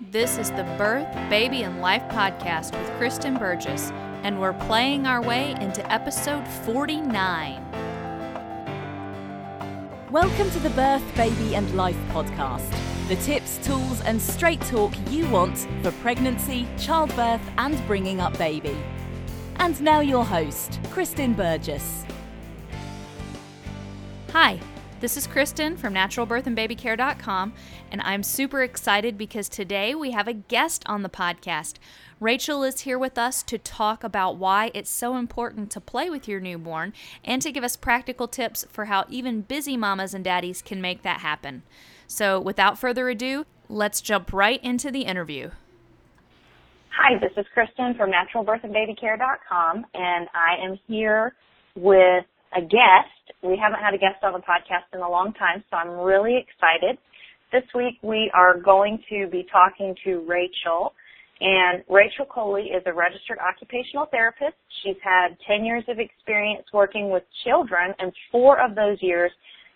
This is the Birth, Baby, and Life podcast with Kristen Burgess, and we're playing our way into episode 49. Welcome to the Birth, Baby, and Life podcast. The tips, tools, and straight talk you want for pregnancy, childbirth, and bringing up baby. And now, your host, Kristen Burgess. Hi, this is Kristen from naturalbirthandbabycare.com, and I'm super excited because today we have a guest on the podcast. Rachel is here with us to talk about why it's so important to play with your newborn and to give us practical tips for how even busy mamas and daddies can make that happen. So, without further ado, let's jump right into the interview. Hi, this is Kristen from naturalbirthandbabycare.com, and I am here with a guest. We haven't had a guest on the podcast in a long time, so I'm really excited. This week we are going to be talking to Rachel. And Rachel Coley is a registered occupational therapist. She's had 10 years of experience working with children, and four of those years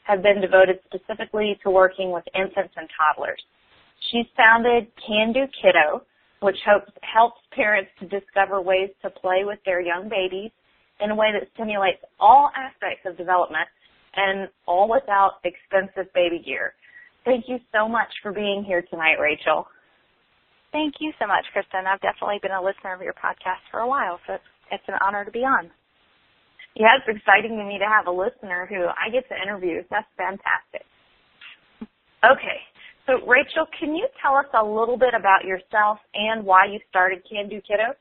have been devoted specifically to working with infants and toddlers. She's founded Can Do Kiddo, which helps parents to discover ways to play with their young babies in a way that stimulates all aspects of development and all without expensive baby gear. Thank you so much for being here tonight, Rachel. Thank you so much, Kristen. I've definitely been a listener of your podcast for a while, so it's, it's an honor to be on. Yeah, it's exciting to me to have a listener who I get to interview. That's fantastic. Okay, so Rachel, can you tell us a little bit about yourself and why you started Can Do Kiddo?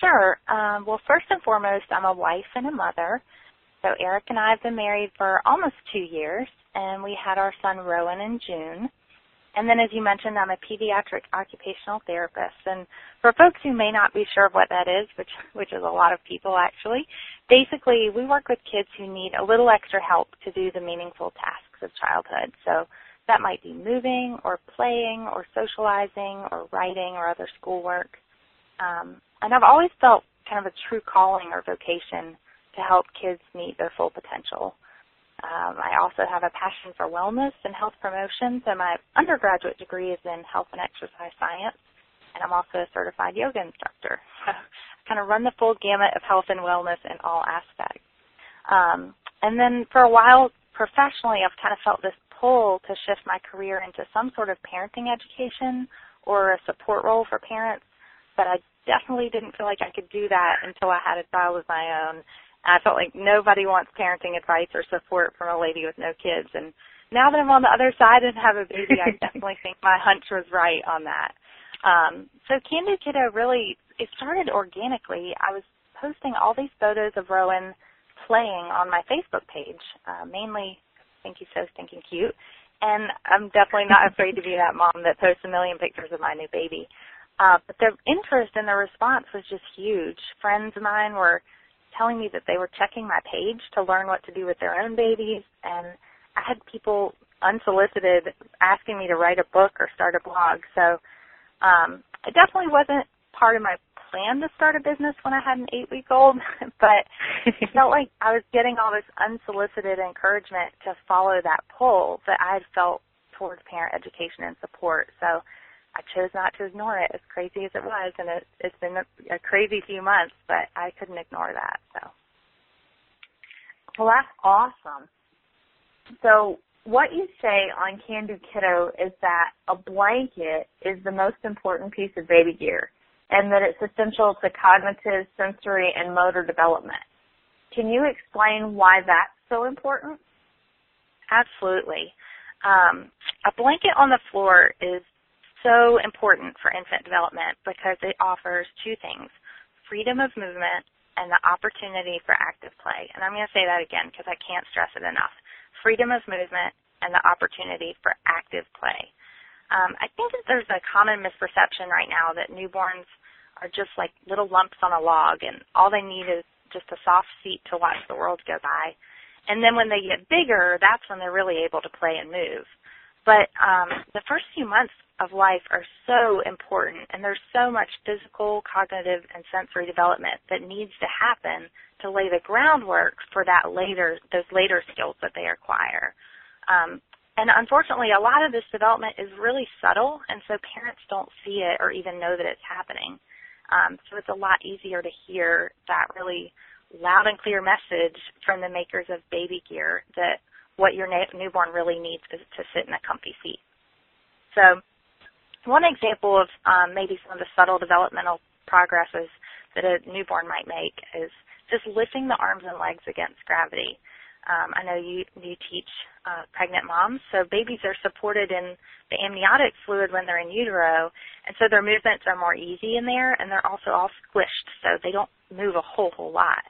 Sure. Um, well, first and foremost, I'm a wife and a mother. So Eric and I have been married for almost two years, and we had our son Rowan in June. And then, as you mentioned, I'm a pediatric occupational therapist. And for folks who may not be sure of what that is, which which is a lot of people actually, basically we work with kids who need a little extra help to do the meaningful tasks of childhood. So that might be moving, or playing, or socializing, or writing, or other schoolwork. Um, and I've always felt kind of a true calling or vocation to help kids meet their full potential. Um, I also have a passion for wellness and health promotion, so my undergraduate degree is in health and exercise science, and I'm also a certified yoga instructor. So I kind of run the full gamut of health and wellness in all aspects. Um, and then for a while, professionally, I've kind of felt this pull to shift my career into some sort of parenting education or a support role for parents, but I definitely didn't feel like I could do that until I had a child of my own. I felt like nobody wants parenting advice or support from a lady with no kids. And now that I'm on the other side and have a baby, I definitely think my hunch was right on that. Um, so Can Do Kiddo really, it started organically. I was posting all these photos of Rowan playing on my Facebook page, uh, mainly, think he's so stinking cute. And I'm definitely not afraid to be that mom that posts a million pictures of my new baby. Uh, but the interest and the response was just huge. Friends of mine were telling me that they were checking my page to learn what to do with their own babies, and I had people unsolicited asking me to write a book or start a blog. So um, it definitely wasn't part of my plan to start a business when I had an eight week old, but it felt like I was getting all this unsolicited encouragement to follow that pull that I had felt towards parent education and support. So I chose not to ignore it, as crazy as it was, and it, it's been a, a crazy few months, but I couldn't ignore that. So, well, that's awesome. So, what you say on Can Do Kiddo is that a blanket is the most important piece of baby gear, and that it's essential to cognitive, sensory, and motor development. Can you explain why that's so important? Absolutely. Um, a blanket on the floor is so important for infant development because it offers two things freedom of movement and the opportunity for active play. And I'm going to say that again because I can't stress it enough freedom of movement and the opportunity for active play. Um, I think that there's a common misperception right now that newborns are just like little lumps on a log and all they need is just a soft seat to watch the world go by. And then when they get bigger, that's when they're really able to play and move. But um, the first few months of life are so important, and there's so much physical, cognitive, and sensory development that needs to happen to lay the groundwork for that later, those later skills that they acquire. Um, and unfortunately, a lot of this development is really subtle, and so parents don't see it or even know that it's happening. Um, so it's a lot easier to hear that really loud and clear message from the makers of baby gear that what your na- newborn really needs is to sit in a comfy seat. So one example of um, maybe some of the subtle developmental progresses that a newborn might make is just lifting the arms and legs against gravity. Um, I know you you teach uh, pregnant moms, so babies are supported in the amniotic fluid when they're in utero, and so their movements are more easy in there, and they're also all squished, so they don't move a whole whole lot.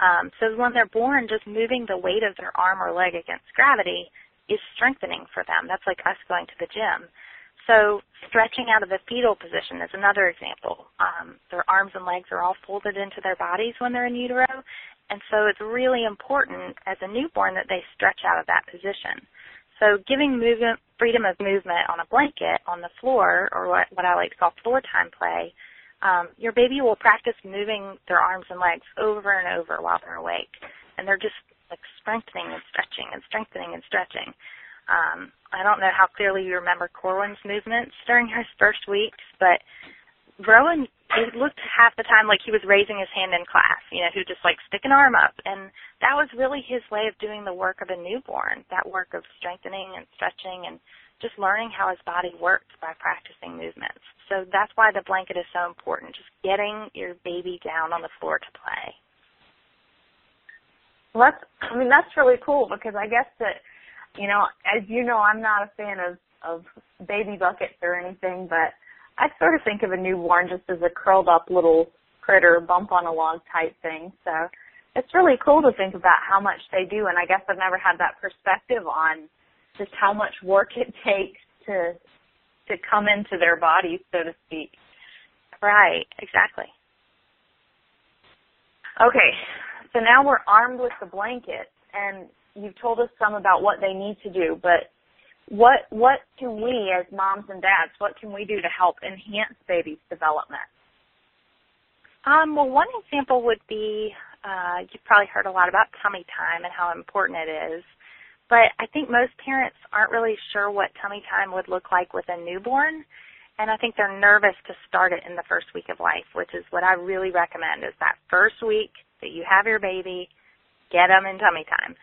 Um, so when they're born, just moving the weight of their arm or leg against gravity is strengthening for them. That's like us going to the gym. So stretching out of the fetal position is another example. Um, their arms and legs are all folded into their bodies when they're in utero, and so it's really important as a newborn that they stretch out of that position. So giving movement, freedom of movement on a blanket on the floor, or what, what I like to call floor time play, um, your baby will practice moving their arms and legs over and over while they're awake. And they're just like strengthening and stretching and strengthening and stretching. Um, I don't know how clearly you remember Corwin's movements during his first weeks, but Rowan it looked half the time like he was raising his hand in class, you know, would just like stick an arm up. And that was really his way of doing the work of a newborn, that work of strengthening and stretching and just learning how his body works by practicing movements. So that's why the blanket is so important, just getting your baby down on the floor to play. Well, that's, I mean, that's really cool because I guess that, you know, as you know, I'm not a fan of, of baby buckets or anything, but I sort of think of a newborn just as a curled up little critter, bump on a log type thing. So it's really cool to think about how much they do, and I guess I've never had that perspective on just how much work it takes to to come into their bodies, so to speak. Right, exactly. Okay, so now we're armed with the blanket, and you've told us some about what they need to do, but what what can we as moms and dads what can we do to help enhance baby's development um, well one example would be uh, you've probably heard a lot about tummy time and how important it is but i think most parents aren't really sure what tummy time would look like with a newborn and i think they're nervous to start it in the first week of life which is what i really recommend is that first week that you have your baby get them in tummy time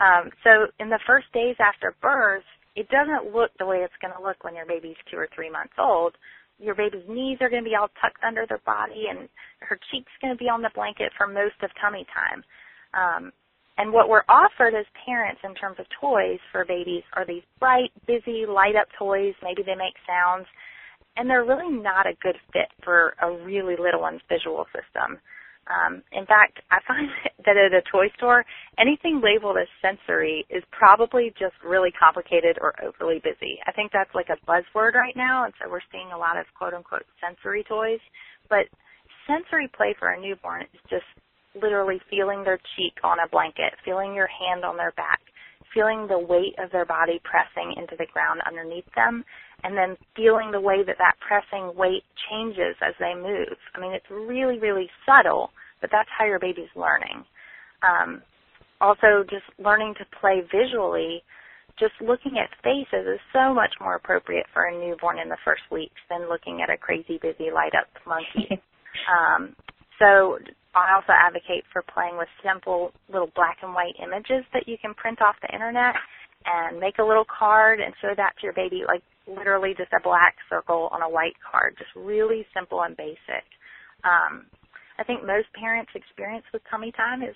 um, so in the first days after birth it doesn't look the way it's going to look when your baby's two or three months old. Your baby's knees are going to be all tucked under their body, and her cheeks going to be on the blanket for most of tummy time. Um, and what we're offered as parents in terms of toys for babies are these bright, busy, light up toys. Maybe they make sounds, and they're really not a good fit for a really little one's visual system. Um, in fact, I find that at a toy store, anything labeled as sensory is probably just really complicated or overly busy. I think that's like a buzzword right now, and so we're seeing a lot of quote unquote sensory toys. But sensory play for a newborn is just literally feeling their cheek on a blanket, feeling your hand on their back, feeling the weight of their body pressing into the ground underneath them, and then feeling the way that that pressing weight changes as they move. I mean, it's really, really subtle, but that's how your baby's learning. Um, also, just learning to play visually, just looking at faces is so much more appropriate for a newborn in the first weeks than looking at a crazy, busy, light up monkey. um, so I also advocate for playing with simple little black and white images that you can print off the internet and make a little card and show that to your baby, like literally just a black circle on a white card, just really simple and basic. Um, I think most parents' experience with tummy time is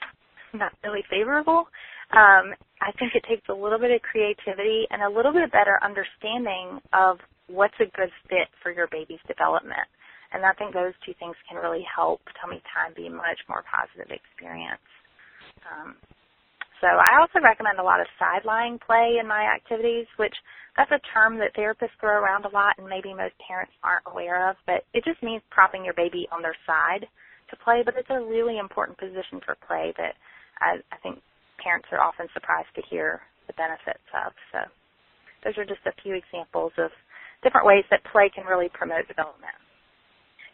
not really favorable. Um, I think it takes a little bit of creativity and a little bit better understanding of what's a good fit for your baby's development. And I think those two things can really help tummy time be a much more positive experience. Um, so I also recommend a lot of side-lying play in my activities, which that's a term that therapists throw around a lot and maybe most parents aren't aware of, but it just means propping your baby on their side to play, but it's a really important position for play that I, I think parents are often surprised to hear the benefits of. So those are just a few examples of different ways that play can really promote development.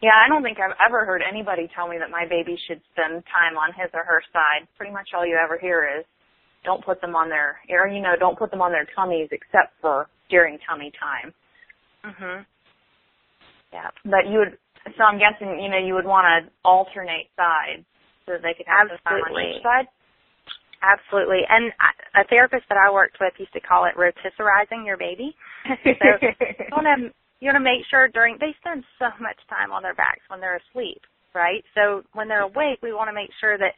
Yeah, I don't think I've ever heard anybody tell me that my baby should spend time on his or her side. Pretty much all you ever hear is, don't put them on their, or you know, don't put them on their tummies except for during tummy time. Mhm. Yeah. But you would, so I'm guessing, you know, you would want to alternate sides so that they could have Absolutely. on each side. Absolutely. And I- a therapist that I worked with used to call it rotisserizing your baby. so you want to you want to make sure during they spend so much time on their backs when they're asleep, right? So when they're awake, we want to make sure that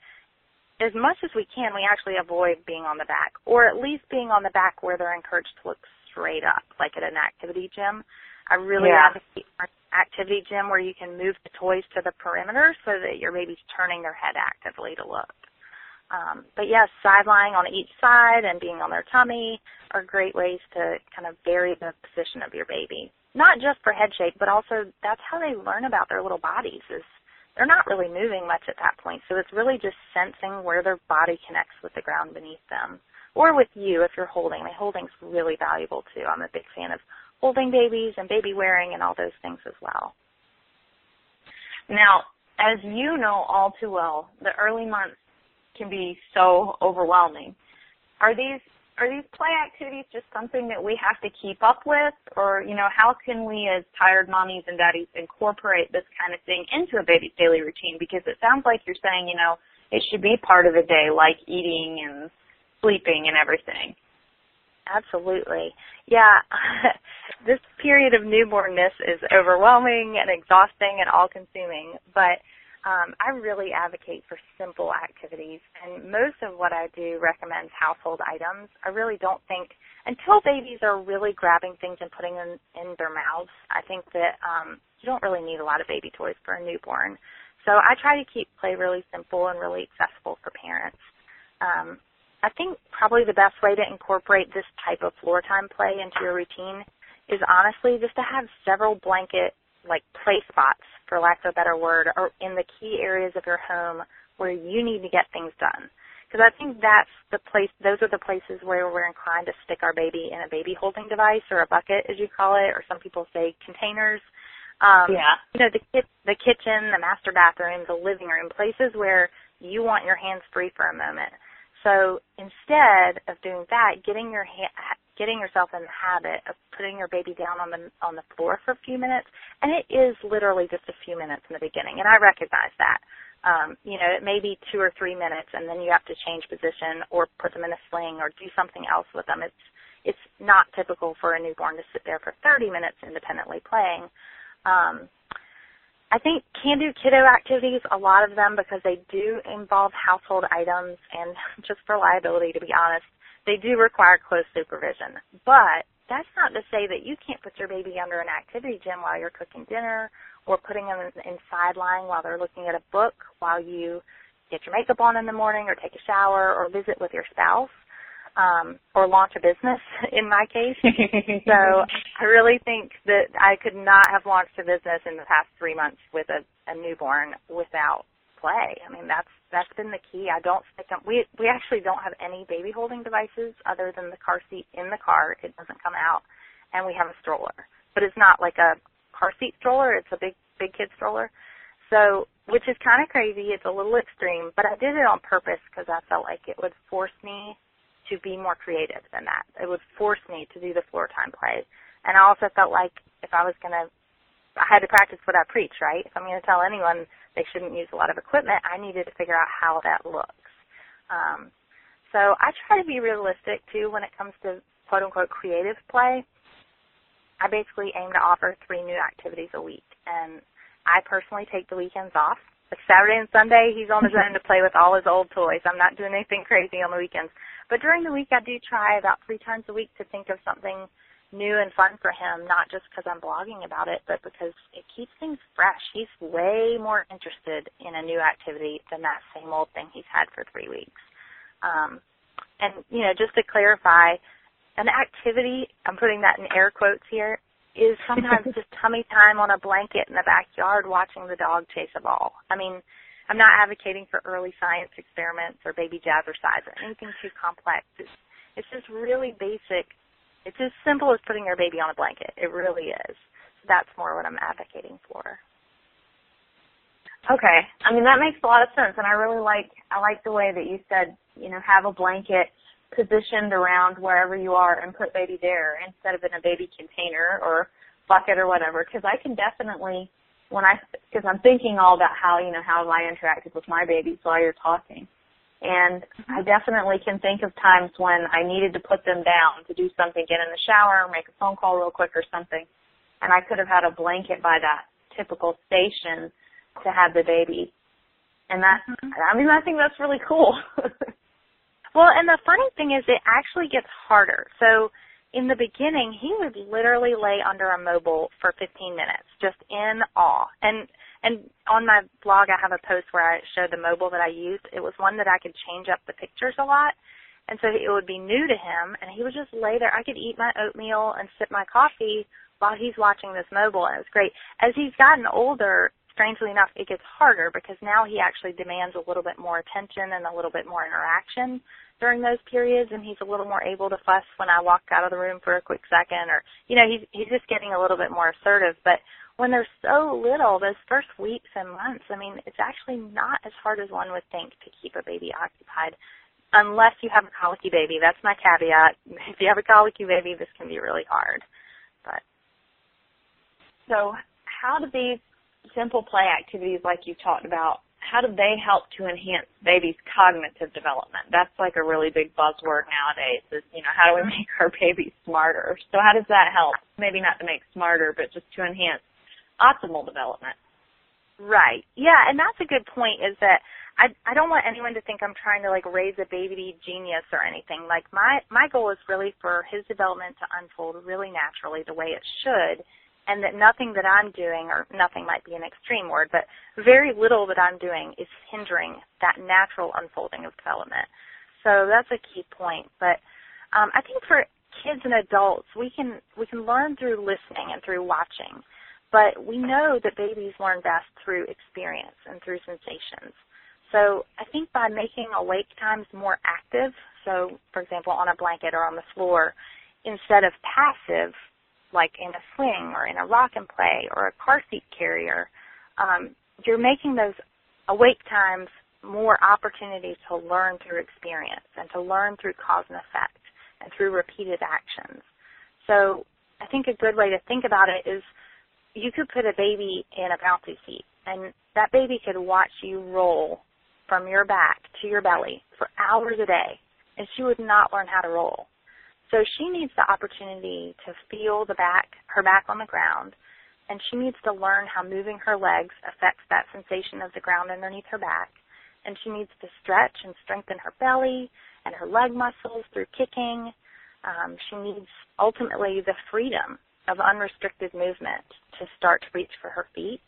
as much as we can, we actually avoid being on the back, or at least being on the back where they're encouraged to look straight up, like at an activity gym. I really Yeah. advocate for activity gym where you can move the toys to the perimeter so that your baby's turning their head actively to look. Um, but yes, side lying on each side and being on their tummy are great ways to kind of vary the position of your baby. Not just for head shape, but also that's how they learn about their little bodies is they're not really moving much at that point. So it's really just sensing where their body connects with the ground beneath them. Or with you if you're holding. The holding's really valuable too. I'm a big fan of holding babies and baby wearing and all those things as well. Now, as you know all too well, the early months can be so overwhelming. Are these are these play activities just something that we have to keep up with or you know how can we as tired mommies and daddies incorporate this kind of thing into a baby's daily routine because it sounds like you're saying you know it should be part of the day like eating and sleeping and everything Absolutely. Yeah. this period of newbornness is overwhelming and exhausting and all consuming, but um, I really advocate for simple activities, and most of what I do recommends household items. I really don't think until babies are really grabbing things and putting them in their mouths. I think that um, you don't really need a lot of baby toys for a newborn. So I try to keep play really simple and really accessible for parents. Um, I think probably the best way to incorporate this type of floor time play into your routine is honestly just to have several blanket like play spots for lack of a better word or in the key areas of your home where you need to get things done. Because I think that's the place those are the places where we're inclined to stick our baby in a baby holding device or a bucket as you call it or some people say containers. Um yeah. you know the ki- the kitchen the master bathroom the living room places where you want your hands free for a moment. So instead of doing that, getting your ha- getting yourself in the habit of putting your baby down on the on the floor for a few minutes, and it is literally just a few minutes in the beginning, and I recognize that. Um, you know, it may be two or three minutes, and then you have to change position or put them in a sling or do something else with them. It's it's not typical for a newborn to sit there for 30 minutes independently playing. Um, I think can do kiddo activities, a lot of them, because they do involve household items and just for liability, to be honest, they do require close supervision. But that's not to say that you can't put your baby under an activity gym while you're cooking dinner or putting them in side-lying while they're looking at a book while you get your makeup on in the morning or take a shower or visit with your spouse um, or launch a business in my case. so I really think that I could not have launched a business in the past three months with a, a newborn without play. I mean, that's that's been the key. I don't stick them. Um, we we actually don't have any baby holding devices other than the car seat in the car. It doesn't come out, and we have a stroller, but it's not like a car seat stroller. It's a big big kid stroller. So, which is kind of crazy. It's a little extreme, but I did it on purpose because I felt like it would force me to be more creative than that. It would force me to do the floor time play. And I also felt like if I was to, I had to practice what I preach, right? If I'm to tell anyone they shouldn't use a lot of equipment, I needed to figure out how that looks. Um, so I try to be realistic too when it comes to quote unquote creative play. I basically aim to offer three new activities a week. And I personally take the weekends off. Like Saturday and Sunday, he's on his own to play with all his old toys. I'm not doing anything crazy on the weekends. But during the week, I do try about three times a week to think of something new and fun for him, not just because I'm blogging about it, but because it keeps things fresh. He's way more interested in a new activity than that same old thing he's had for three weeks. Um, and, you know, just to clarify, an activity, I'm putting that in air quotes here, is sometimes just tummy time on a blanket in the backyard watching the dog chase a ball. I mean, I'm not advocating for early science experiments or baby jazzercise or anything too complex. It's, it's just really basic. It's as simple as putting your baby on a blanket. It really is. So that's more what I'm advocating for. Okay. I mean that makes a lot of sense and I really like I like the way that you said, you know, have a blanket positioned around wherever you are and put baby there instead of in a baby container or bucket or whatever because I can definitely when I because I'm thinking all about how you know how have I interacted with my babies while you're talking and I definitely can think of times when I needed to put them down to do something, get in the shower, make a phone call real quick or something. And I could have had a blanket by that typical station to have the baby. And that, mm-hmm. I mean, I think that's really cool. well, and the funny thing is it actually gets harder. So in the beginning, he would literally lay under a mobile for 15 minutes, just in awe. And and on my blog, I have a post where I show the mobile that I used. It was one that I could change up the pictures a lot. And so it would be new to him, and he would just lay there. I could eat my oatmeal and sip my coffee while he's watching this mobile, and it was great. As he's gotten older, strangely enough, it gets harder because now he actually demands a little bit more attention and a little bit more interaction during those periods, and he's a little more able to fuss when I walk out of the room for a quick second, or you know, he's he's just getting a little bit more assertive. But when they're so little, those first weeks and months, I mean, it's actually not as hard as one would think to keep a baby occupied. Unless you have a colicky baby. That's my caveat. If you have a colicky baby, this can be really hard. But so how do these simple play activities like you talked about, how do they help to enhance baby's cognitive development? That's like a really big buzzword nowadays is, you know, how do we make our babies smarter? So how does that help? Maybe not to make smarter, but just to enhance optimal development. Right. Yeah, and that's a good point is that I I don't want anyone to think I'm trying to like raise a baby genius or anything. Like my my goal is really for his development to unfold really naturally the way it should and that nothing that I'm doing or nothing might be an extreme word, but very little that I'm doing is hindering that natural unfolding of development. So that's a key point. But um, I think for kids and adults, we can we can learn through listening and through watching. But we know that babies learn best through experience and through sensations. So I think by making awake times more active, so for example on a blanket or on the floor, instead of passive, like in a swing or in a rock and play or a car seat carrier, um, you're making those awake times more opportunities to learn through experience and to learn through cause and effect and through repeated actions. So I think a good way to think about it is you could put a baby in a bouncy seat and that baby could watch you roll from your back to your belly for hours a day and she would not learn how to roll. So she needs the opportunity to feel the back, her back on the ground, and she needs to learn how moving her legs affects that sensation of the ground underneath her back. And she needs to stretch and strengthen her belly and her leg muscles through kicking. Um, she needs ultimately the freedom of unrestricted movement to start to reach for her feet.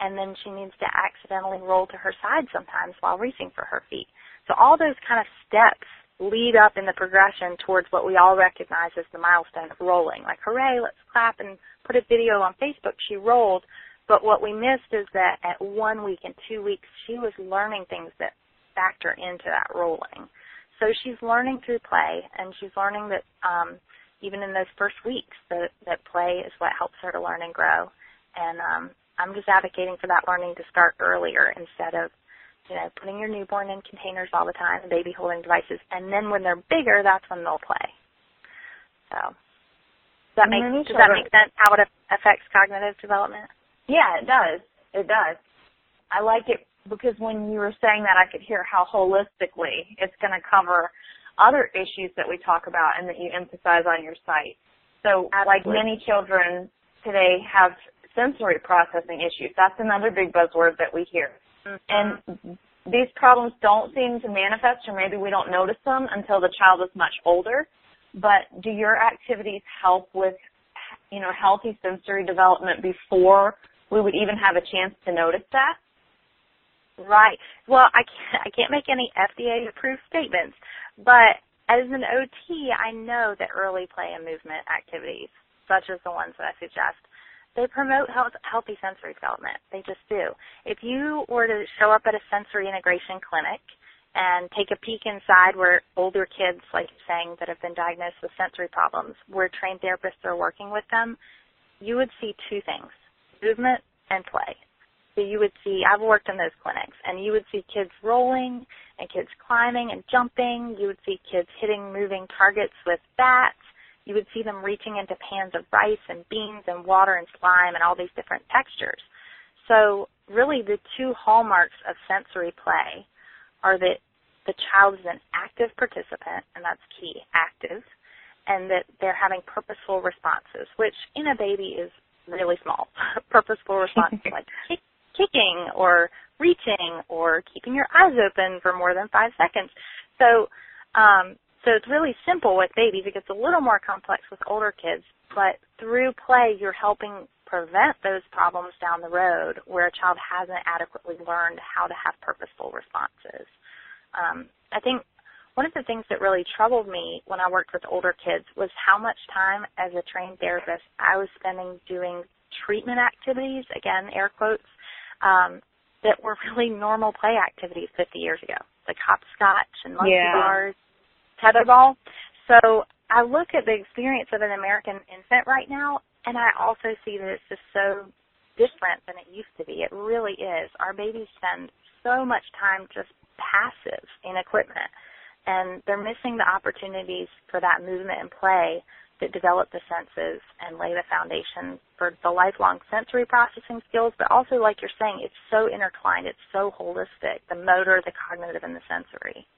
And then she needs to accidentally roll to her side sometimes while reaching for her feet. So all those kind of steps lead up in the progression towards what we all recognize as the milestone of rolling. Like, hooray, let's clap and put a video on Facebook. She rolled. But what we missed is that at one week and two weeks, she was learning things that factor into that rolling. So she's learning through play, and she's learning that um, even in those first weeks that that play is what helps her to learn and grow. And um, I'm just advocating for that learning to start earlier instead of you know putting your newborn in containers all the time, and baby holding devices, and then when they're bigger, that's when they'll play. So does that make does that make sense? How it affects cognitive development? Yeah, it does. It does. I like it because when you were saying that, I could hear how holistically it's going to cover other issues that we talk about and that you emphasize on your site. So like many children today have sensory processing issues. That's another big buzzword that we hear. And these problems don't seem to manifest or maybe we don't notice them until the child is much older. But do your activities help with, you know, healthy sensory development before we would even have a chance to notice that? Right. Well, I can't, I can't make any FDA approved statements, but as an OT, I know that early play and movement activities, such as the ones that I suggest, they promote health, healthy sensory development. They just do. If you were to show up at a sensory integration clinic and take a peek inside where older kids, like saying, that have been diagnosed with sensory problems, where trained therapists are working with them, you would see two things, movement and play. So you would see, I've worked in those clinics, and you would see kids rolling and kids climbing and jumping. You would see kids hitting moving targets with bats. You would see them reaching into pans of rice and beans and water and slime and all these different textures. So really the two hallmarks of sensory play are that the child is an active participant, and that's key, active, and that they're having purposeful responses, which in a baby is really small. purposeful responses like kick, kicking or reaching or keeping your eyes open for more than five seconds. So, um, so it's really simple with babies. It gets a little more complex with older kids, but through play, you're helping prevent those problems down the road where a child hasn't adequately learned how to have purposeful responses. Um, I think one of the things that really troubled me when I worked with older kids was how much time as a trained therapist I was spending doing treatment activities, again, air quotes, um, that were really normal play activities 50 years ago, like hopscotch and monkey yeah. bars, tetherball. So I look at the experience of an American infant right now, and I also see that it's just so different than it used to be. It really is. Our babies spend so much time just passive in equipment, and they're missing the opportunities for that movement and play that develop the senses and lay the foundation for the lifelong sensory processing skills, but also, like you're saying, it's so intertwined, it's so holistic, the motor, the cognitive, and the sensory.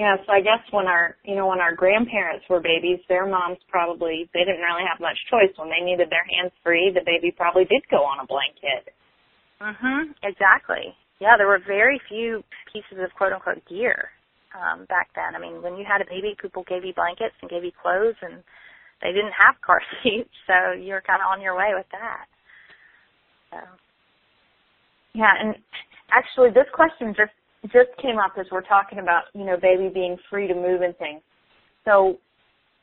Yeah, so I guess when our, you know, when our grandparents were babies, their moms probably, they didn't really have much choice. When they needed their hands free, the baby probably did go on a blanket. Mhm. Exactly. Yeah, there were very few pieces of quote unquote gear um, back then. I mean, when you had a baby, people gave you blankets and gave you clothes, and they didn't have car seats, so you're kind of on your way with that. So. Yeah, and actually, this question just just came up as we're talking about you know baby being free to move and things. So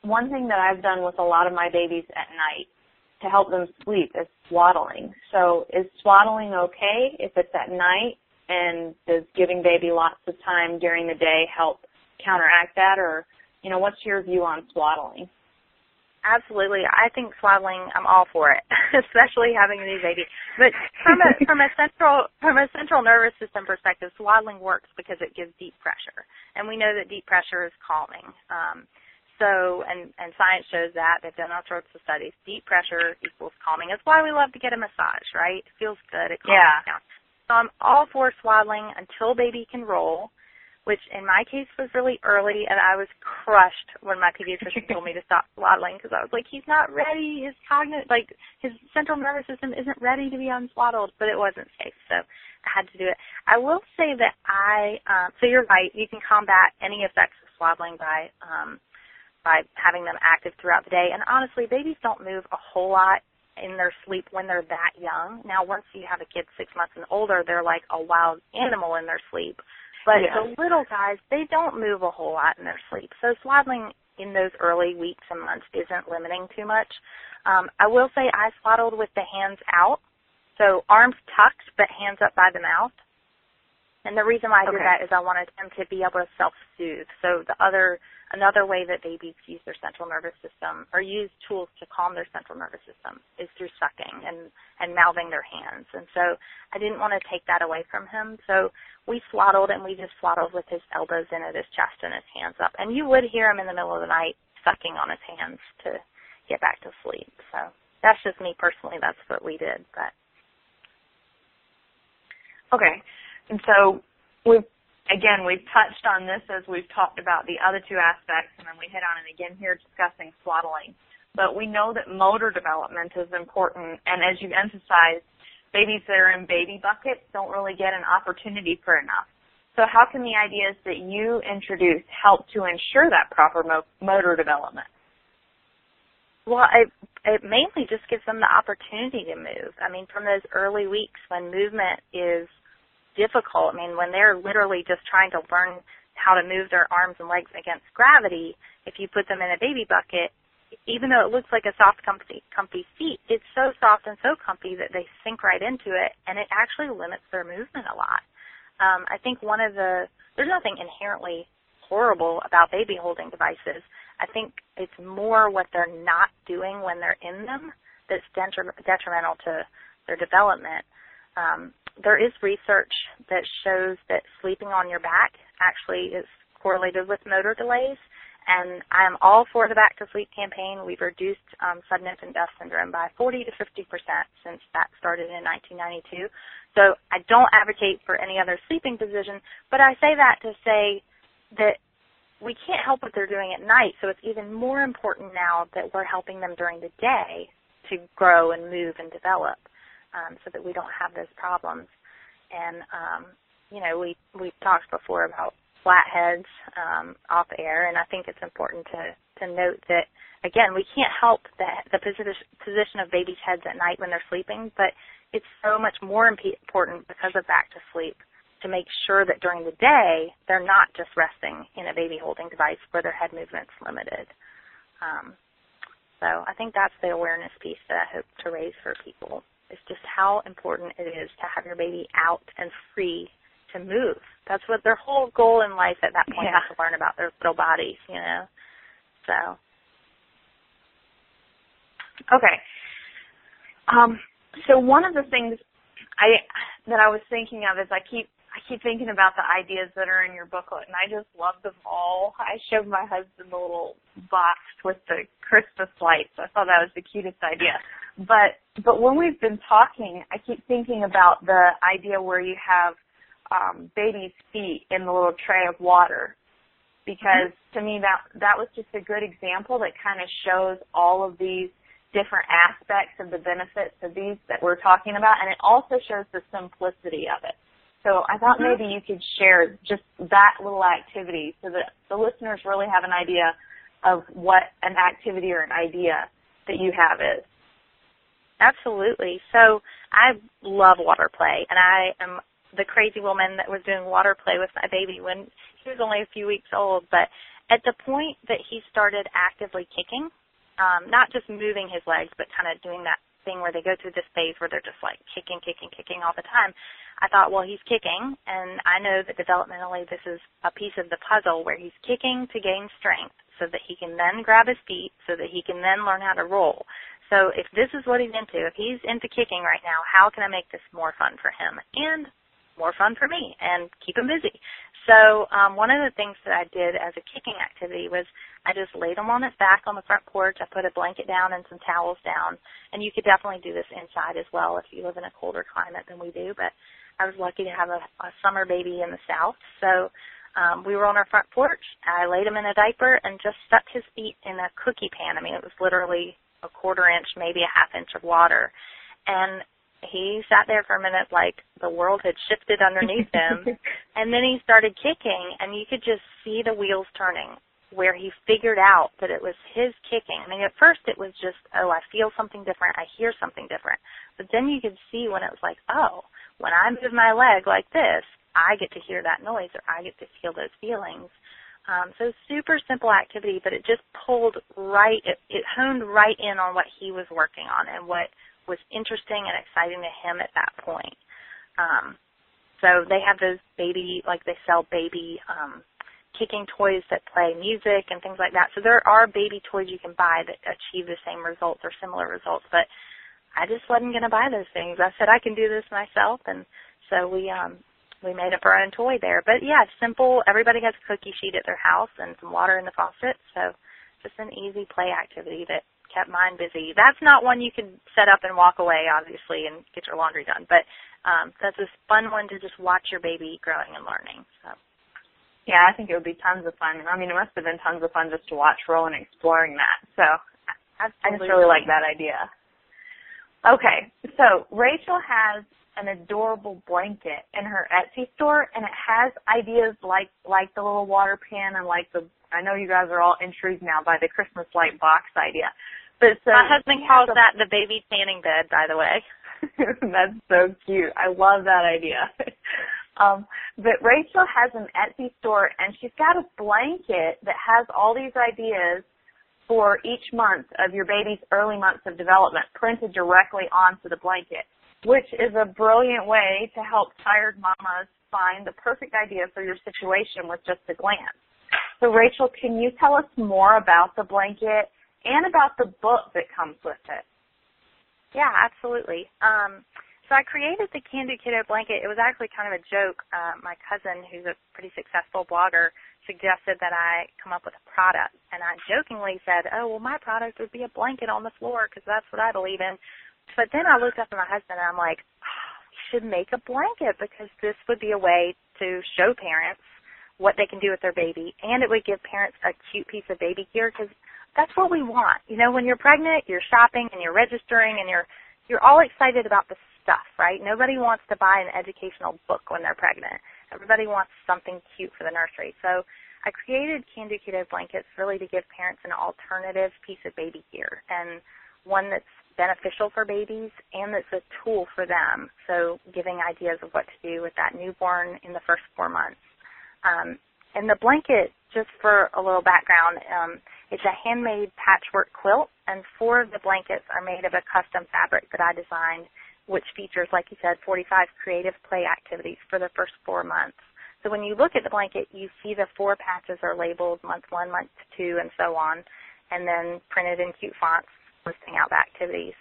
one thing that I've done with a lot of my babies at night to help them sleep is swaddling. So is swaddling okay if it's at night and does giving baby lots of time during the day help counteract that? Or you know what's your view on swaddling? Absolutely. I think swaddling i'm all for it especially having a new baby. But from a from a central from a central nervous system perspective swaddling works because it gives deep pressure. And we know that deep pressure is calming. Um, so and and science shows that they've done all sorts of studies deep pressure equals calming. It's why we love to get a massage right? It feels good. It calms yeah. down so I'm all for swaddling until baby can roll, which in my case was really early, and I was crushed when my pediatrician told me to stop swaddling because I was like, he's not ready. His cognitive, like his central nervous system isn't ready to be unswaddled, but it wasn't safe, so I had to do it. I will say that I, um, so you're right. You can combat any effects of swaddling by um, by having them active throughout the day. And honestly, babies don't move a whole lot in their sleep when they're that young. Now, once you have a kid six months and older, they're like a wild animal in their sleep. But yeah. the little guys, they don't move a whole lot in their sleep. So swaddling in those early weeks and months isn't limiting too much. Um, I will say I swaddled with the hands out, so arms tucked but hands up by the mouth. And the reason why I did that is I wanted them to be able to self-soothe. So the other another way that babies use their central nervous system or use tools to calm their central nervous system is through sucking and and mouthing their hands. And so I didn't want to take that away from him. So we swaddled and we just swaddled with his elbows in at his chest and his hands up. And you would hear him in the middle of the night sucking on his hands to get back to sleep. So that's just me personally. That's what we did. But Okay. And so we've again we've touched on this as we've talked about the other two aspects and then we hit on it again here discussing swaddling. But we know that motor development is important and as you've emphasized, babies that are in baby buckets don't really get an opportunity for enough. So how can the ideas that you introduce help to ensure that proper mo- motor development? Well, it it mainly just gives them the opportunity to move. I mean, from those early weeks when movement is difficult. I mean, when they're literally just trying to learn how to move their arms and legs against gravity, if you put them in a baby bucket, even though it looks like a soft, comfy, comfy seat, it's so soft and so comfy that they sink right into it, and it actually limits their movement a lot. Um, I think one of the there's nothing inherently horrible about baby holding devices. I think it's more what they're not doing when they're in them that's detri- detrimental to their development. Um, there is research that shows that sleeping on your back actually is correlated with motor delays. And I'm all for the Back to Sleep campaign. We've reduced um, sudden infant death syndrome by 40 to 50 percent since that started in 1992. So I don't advocate for any other sleeping position, but I say that to say that we can't help what they're doing at night, so it's even more important now that we're helping them during the day to grow and move and develop um, so that we don't have those problems. And, um, you know, we, we've talked before about flatheads um, off air, and I think it's important to, to note that, again, we can't help the, the position of babies' heads at night when they're sleeping, but it's so much more important because of back to sleep to make sure that during the day they're not just resting in a baby holding device where their head movement's limited. Um, so I think that's the awareness piece that I hope to raise for people is just how important it is to have your baby out and free to move. That's what their whole goal in life at that point yeah. is to learn about their little bodies, you know. So Okay. Um, so one of the things I that I was thinking of is I keep I keep thinking about the ideas that are in your booklet, and I just love them all. I showed my husband the little box with the Christmas lights. I thought that was the cutest idea. But but when we've been talking, I keep thinking about the idea where you have um, baby's feet in the little tray of water, because to me that that was just a good example that kind of shows all of these different aspects of the benefits of these that we're talking about, and it also shows the simplicity of it. So I thought mm-hmm. maybe you could share just that little activity so that the listeners really have an idea of what an activity or an idea that you have is. Absolutely. So I love water play, and I am the crazy woman that was doing water play with my baby when he was only a few weeks old. But at the point that he started actively kicking, um, not just moving his legs, but kind of doing that thing where they go through this phase where they're just like kicking, kicking, kicking all the time. I thought, well, he's kicking, and I know that developmentally this is a piece of the puzzle where he's kicking to gain strength so that he can then grab his feet so that he can then learn how to roll. So if this is what he's into, if he's into kicking right now, how can I make this more fun for him and more fun for me and keep him busy? So um, one of the things that I did as a kicking activity was I just laid him on his back on the front porch. I put a blanket down and some towels down, and you could definitely do this inside as well if you live in a colder climate than we do. But I was lucky to have a, a summer baby in the south, so um, we were on our front porch. I laid him in a diaper and just stuck his feet in a cookie pan. I mean, it was literally a quarter inch, maybe a half inch of water, and he sat there for a minute like the world had shifted underneath him and then he started kicking and you could just see the wheels turning where he figured out that it was his kicking. I mean at first it was just, oh, I feel something different, I hear something different. But then you could see when it was like, oh, when I move my leg like this, I get to hear that noise or I get to feel those feelings. Um, so super simple activity, but it just pulled right, it, it honed right in on what he was working on and what was interesting and exciting to him at that point. Um, so they have those baby, like they sell baby um, kicking toys that play music and things like that. So there are baby toys you can buy that achieve the same results or similar results. But I just wasn't going to buy those things. I said I can do this myself, and so we um, we made up our own toy there. But yeah, simple. Everybody has a cookie sheet at their house and some water in the faucet. So just an easy play activity that kept mine busy. That's not one you can set up and walk away, obviously, and get your laundry done. But um, that's a fun one to just watch your baby growing and learning. So. Yeah, I think it would be tons of fun. I mean, it must have been tons of fun just to watch Rowan exploring that. So Absolutely. I just really like that idea. Okay, so Rachel has an adorable blanket in her Etsy store, and it has ideas like like the little water pan and like the. I know you guys are all intrigued now by the Christmas light box idea, but so my husband calls a, that the baby tanning bed. By the way, that's so cute. I love that idea. um, but Rachel has an Etsy store, and she's got a blanket that has all these ideas for each month of your baby's early months of development printed directly onto the blanket which is a brilliant way to help tired mamas find the perfect idea for your situation with just a glance. So Rachel, can you tell us more about the blanket and about the book that comes with it? Yeah, absolutely. Um, so I created the Can Do Kiddo blanket. It was actually kind of a joke. Uh, my cousin, who's a pretty successful blogger, suggested that I come up with a product, and I jokingly said, "Oh, well, my product would be a blanket on the floor because that's what I believe in." But then I looked up at my husband, and I'm like, oh, "We should make a blanket because this would be a way to show parents what they can do with their baby, and it would give parents a cute piece of baby gear because that's what we want. You know, when you're pregnant, you're shopping and you're registering and you're you're all excited about the stuff, right? Nobody wants to buy an educational book when they're pregnant. Everybody wants something cute for the nursery. So I created Can Do blankets really to give parents an alternative piece of baby gear and one that's beneficial for babies and it's a tool for them. So giving ideas of what to do with that newborn in the first four months. Um, and the blanket, just for a little background, um, it's a handmade patchwork quilt, and four of the blankets are made of a custom fabric that I designed which features, like you said, 45 creative play activities for the first four months. So when you look at the blanket, you see the four patches are labeled month one, month two, and so on, and then printed in cute fonts listing out the activities.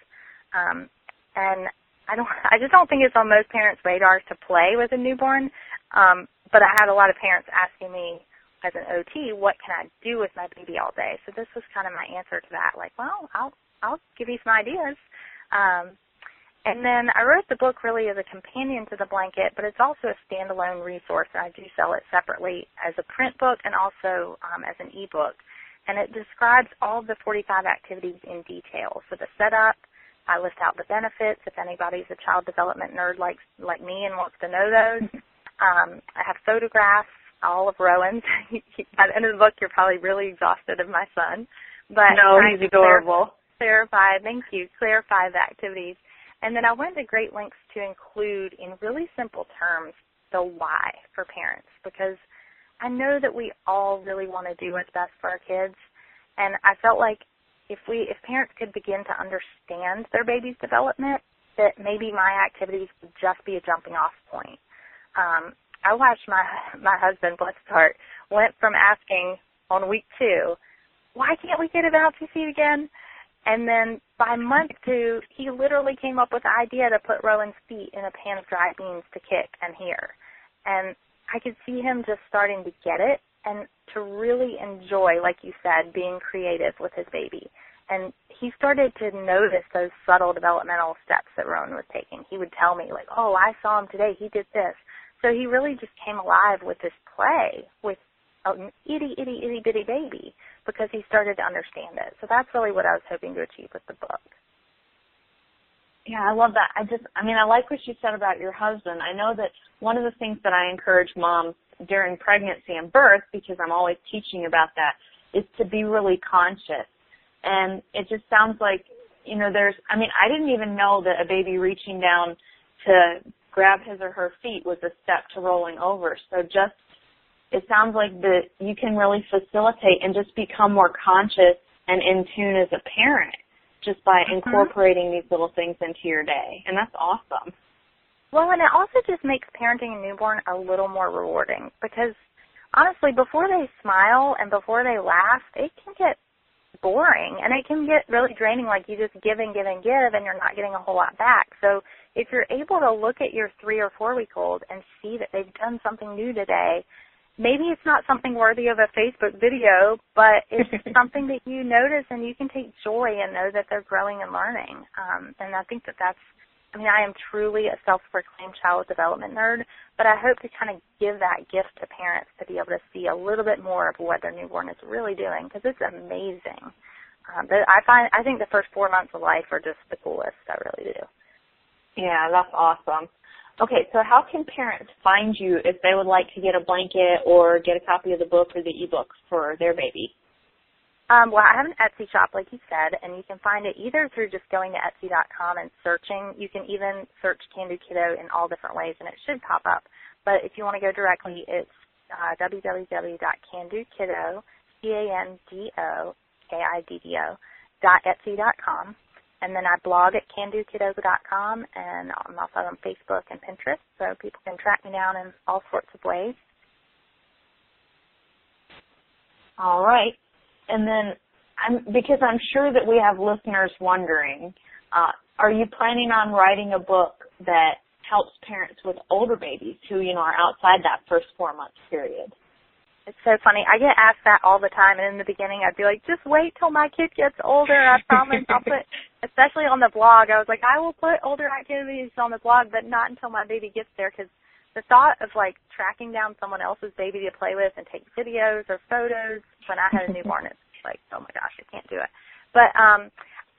Um, and I don't, I just don't think it's on most parents' radars to play with a newborn. Um, but I had a lot of parents asking me as an OT, what can I do with my baby all day? So this was kind of my answer to that. Like, well, I'll, I'll give you some ideas. Um, and then I wrote the book really as a companion to the blanket, but it's also a standalone resource, and I do sell it separately as a print book and also um, as an ebook. And it describes all of the 45 activities in detail. So the setup, I list out the benefits if anybody's a child development nerd like like me and wants to know those. Um, I have photographs, all of Rowan's. By the end of the book, you're probably really exhausted of my son. But no, he's adorable. Clarify, thank you. Clarify the activities and then I went to great lengths to include in really simple terms the why for parents because I know that we all really want to do what's best for our kids and I felt like if we if parents could begin to understand their baby's development that maybe my activities would just be a jumping off point. Um, I watched my my husband, bless his heart, went from asking on week two, why can't we get a bouncy seat again? And then by month two, he literally came up with the idea to put Rowan's feet in a pan of dried beans to kick and hear. And I could see him just starting to get it and to really enjoy, like you said, being creative with his baby. And he started to notice those subtle developmental steps that Rowan was taking. He would tell me, like, oh, I saw him today. He did this. So he really just came alive with this play with an itty, itty, itty bitty baby because he started to understand it. So that's really what I was hoping to achieve with the book. Yeah, I love that. I just, I mean, I like what you said about your husband. I know that one of the things that I encourage moms during pregnancy and birth, because I'm always teaching about that, is to be really conscious. And it just sounds like, you know, there's, I mean, I didn't even know that a baby reaching down to grab his or her feet was a step to rolling over. So just it sounds like that you can really facilitate and just become more conscious and in tune as a parent just by mm-hmm. incorporating these little things into your day. And that's awesome. Well, and it also just makes parenting a newborn a little more rewarding because honestly, before they smile and before they laugh, it can get boring and it can get really draining like you just give and give and give and you're not getting a whole lot back. So if you're able to look at your three or four week old and see that they've done something new today maybe it's not something worthy of a Facebook video, but it's something that you notice and you can take joy and know that they're growing and learning. Um, and I think that that's, I mean, I am truly a self-proclaimed child development nerd, but I hope to kind of give that gift to parents to be able to see a little bit more of what their newborn is really doing because it's amazing. Um, but I find, I think the first four months of life are just the coolest. I really do. Yeah, that's awesome. Okay, so how can parents find you if they would like to get a blanket or get a copy of the book or the ebook for their baby? Um, well, I have an Etsy shop, like you said, and you can find it either through just going to Etsy.com and searching. You can even search Can Do Kiddo in all different ways, and it should pop up. But if you want to go directly, it's uh, www.candokiddo, C-A-N-D-O, K-I-D-D-O, dot Etsy.com. And then I blog at candokiddo.com and I'm also on Facebook and Pinterest, so people can track me down in all sorts of ways. All right. And then I'm, because I'm sure that we have listeners wondering, uh, are you planning on writing a book that helps parents with older babies who, you know, are outside that first four month period? It's so funny. I get asked that all the time, and in the beginning, I'd be like, "Just wait till my kid gets older. I promise I'll put." Especially on the blog, I was like, "I will put older activities on the blog, but not until my baby gets there." Because the thought of like tracking down someone else's baby to play with and take videos or photos when I had a newborn, it's like, oh my gosh, I can't do it. But um,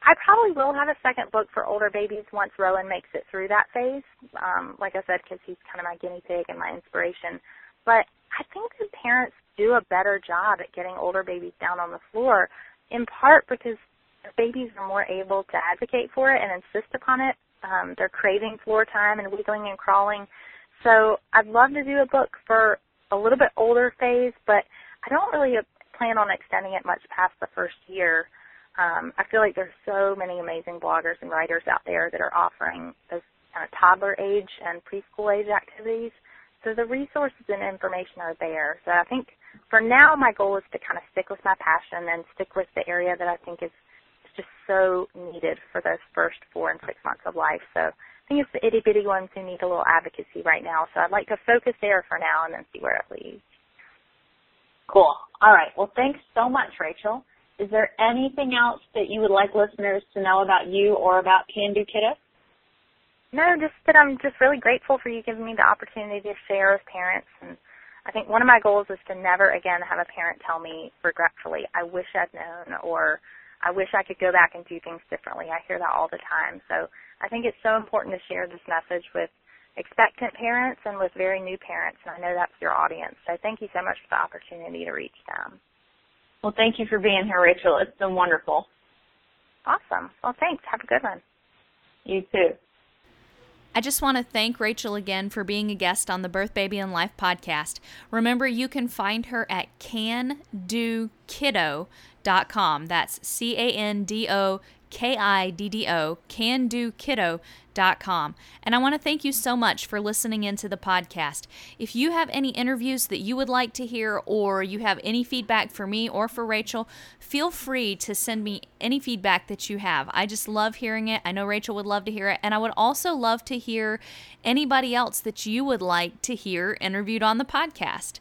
I probably will have a second book for older babies once Rowan makes it through that phase. Um, like I said, because he's kind of my guinea pig and my inspiration. But I think that parents do a better job at getting older babies down on the floor, in part because their babies are more able to advocate for it and insist upon it. Um, they're craving floor time and wiggling and crawling. So I'd love to do a book for a little bit older phase, but I don't really plan on extending it much past the first year. Um, I feel like there's so many amazing bloggers and writers out there that are offering those kind of toddler age and preschool age activities. So the resources and information are there. So I think for now my goal is to kind of stick with my passion and stick with the area that I think is just so needed for those first four and six months of life. So I think it's the itty bitty ones who need a little advocacy right now. So I'd like to focus there for now and then see where it leads. Cool. All right. Well, thanks so much, Rachel. Is there anything else that you would like listeners to know about you or about Can Do? No, just that I'm just really grateful for you giving me the opportunity to share with parents. And I think one of my goals is to never again have a parent tell me regretfully, I wish I'd known or I wish I could go back and do things differently. I hear that all the time. So I think it's so important to share this message with expectant parents and with very new parents. And I know that's your audience. So thank you so much for the opportunity to reach them. Well, thank you for being here, Rachel. It's been wonderful. Awesome. Well, thanks. Have a good one. You too. I just want to thank Rachel again for being a guest on the Birth Baby and Life podcast. Remember, you can find her at candokiddo.com. That's C A N D O K I D D O, candokiddo.com. And I want to thank you so much for listening into the podcast. If you have any interviews that you would like to hear, or you have any feedback for me or for Rachel, feel free to send me any feedback that you have. I just love hearing it. I know Rachel would love to hear it. And I would also love to hear anybody else that you would like to hear interviewed on the podcast.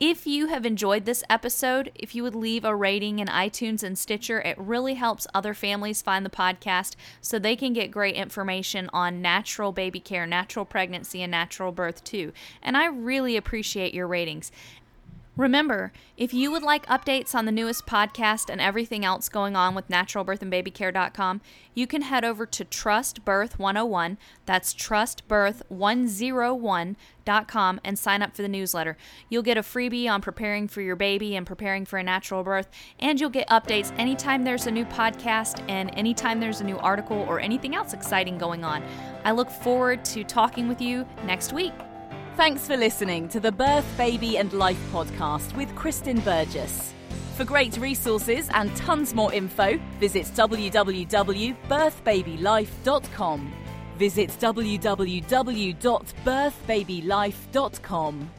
If you have enjoyed this episode, if you would leave a rating in iTunes and Stitcher, it really helps other families find the podcast so they can get great information on natural baby care, natural pregnancy, and natural birth too. And I really appreciate your ratings. Remember, if you would like updates on the newest podcast and everything else going on with naturalbirthandbabycare.com, you can head over to Trust Birth 101. That's trustbirth101.com and sign up for the newsletter. You'll get a freebie on preparing for your baby and preparing for a natural birth, and you'll get updates anytime there's a new podcast and anytime there's a new article or anything else exciting going on. I look forward to talking with you next week. Thanks for listening to the Birth, Baby and Life podcast with Kristen Burgess. For great resources and tons more info, visit www.birthbabylife.com. Visit www.birthbabylife.com.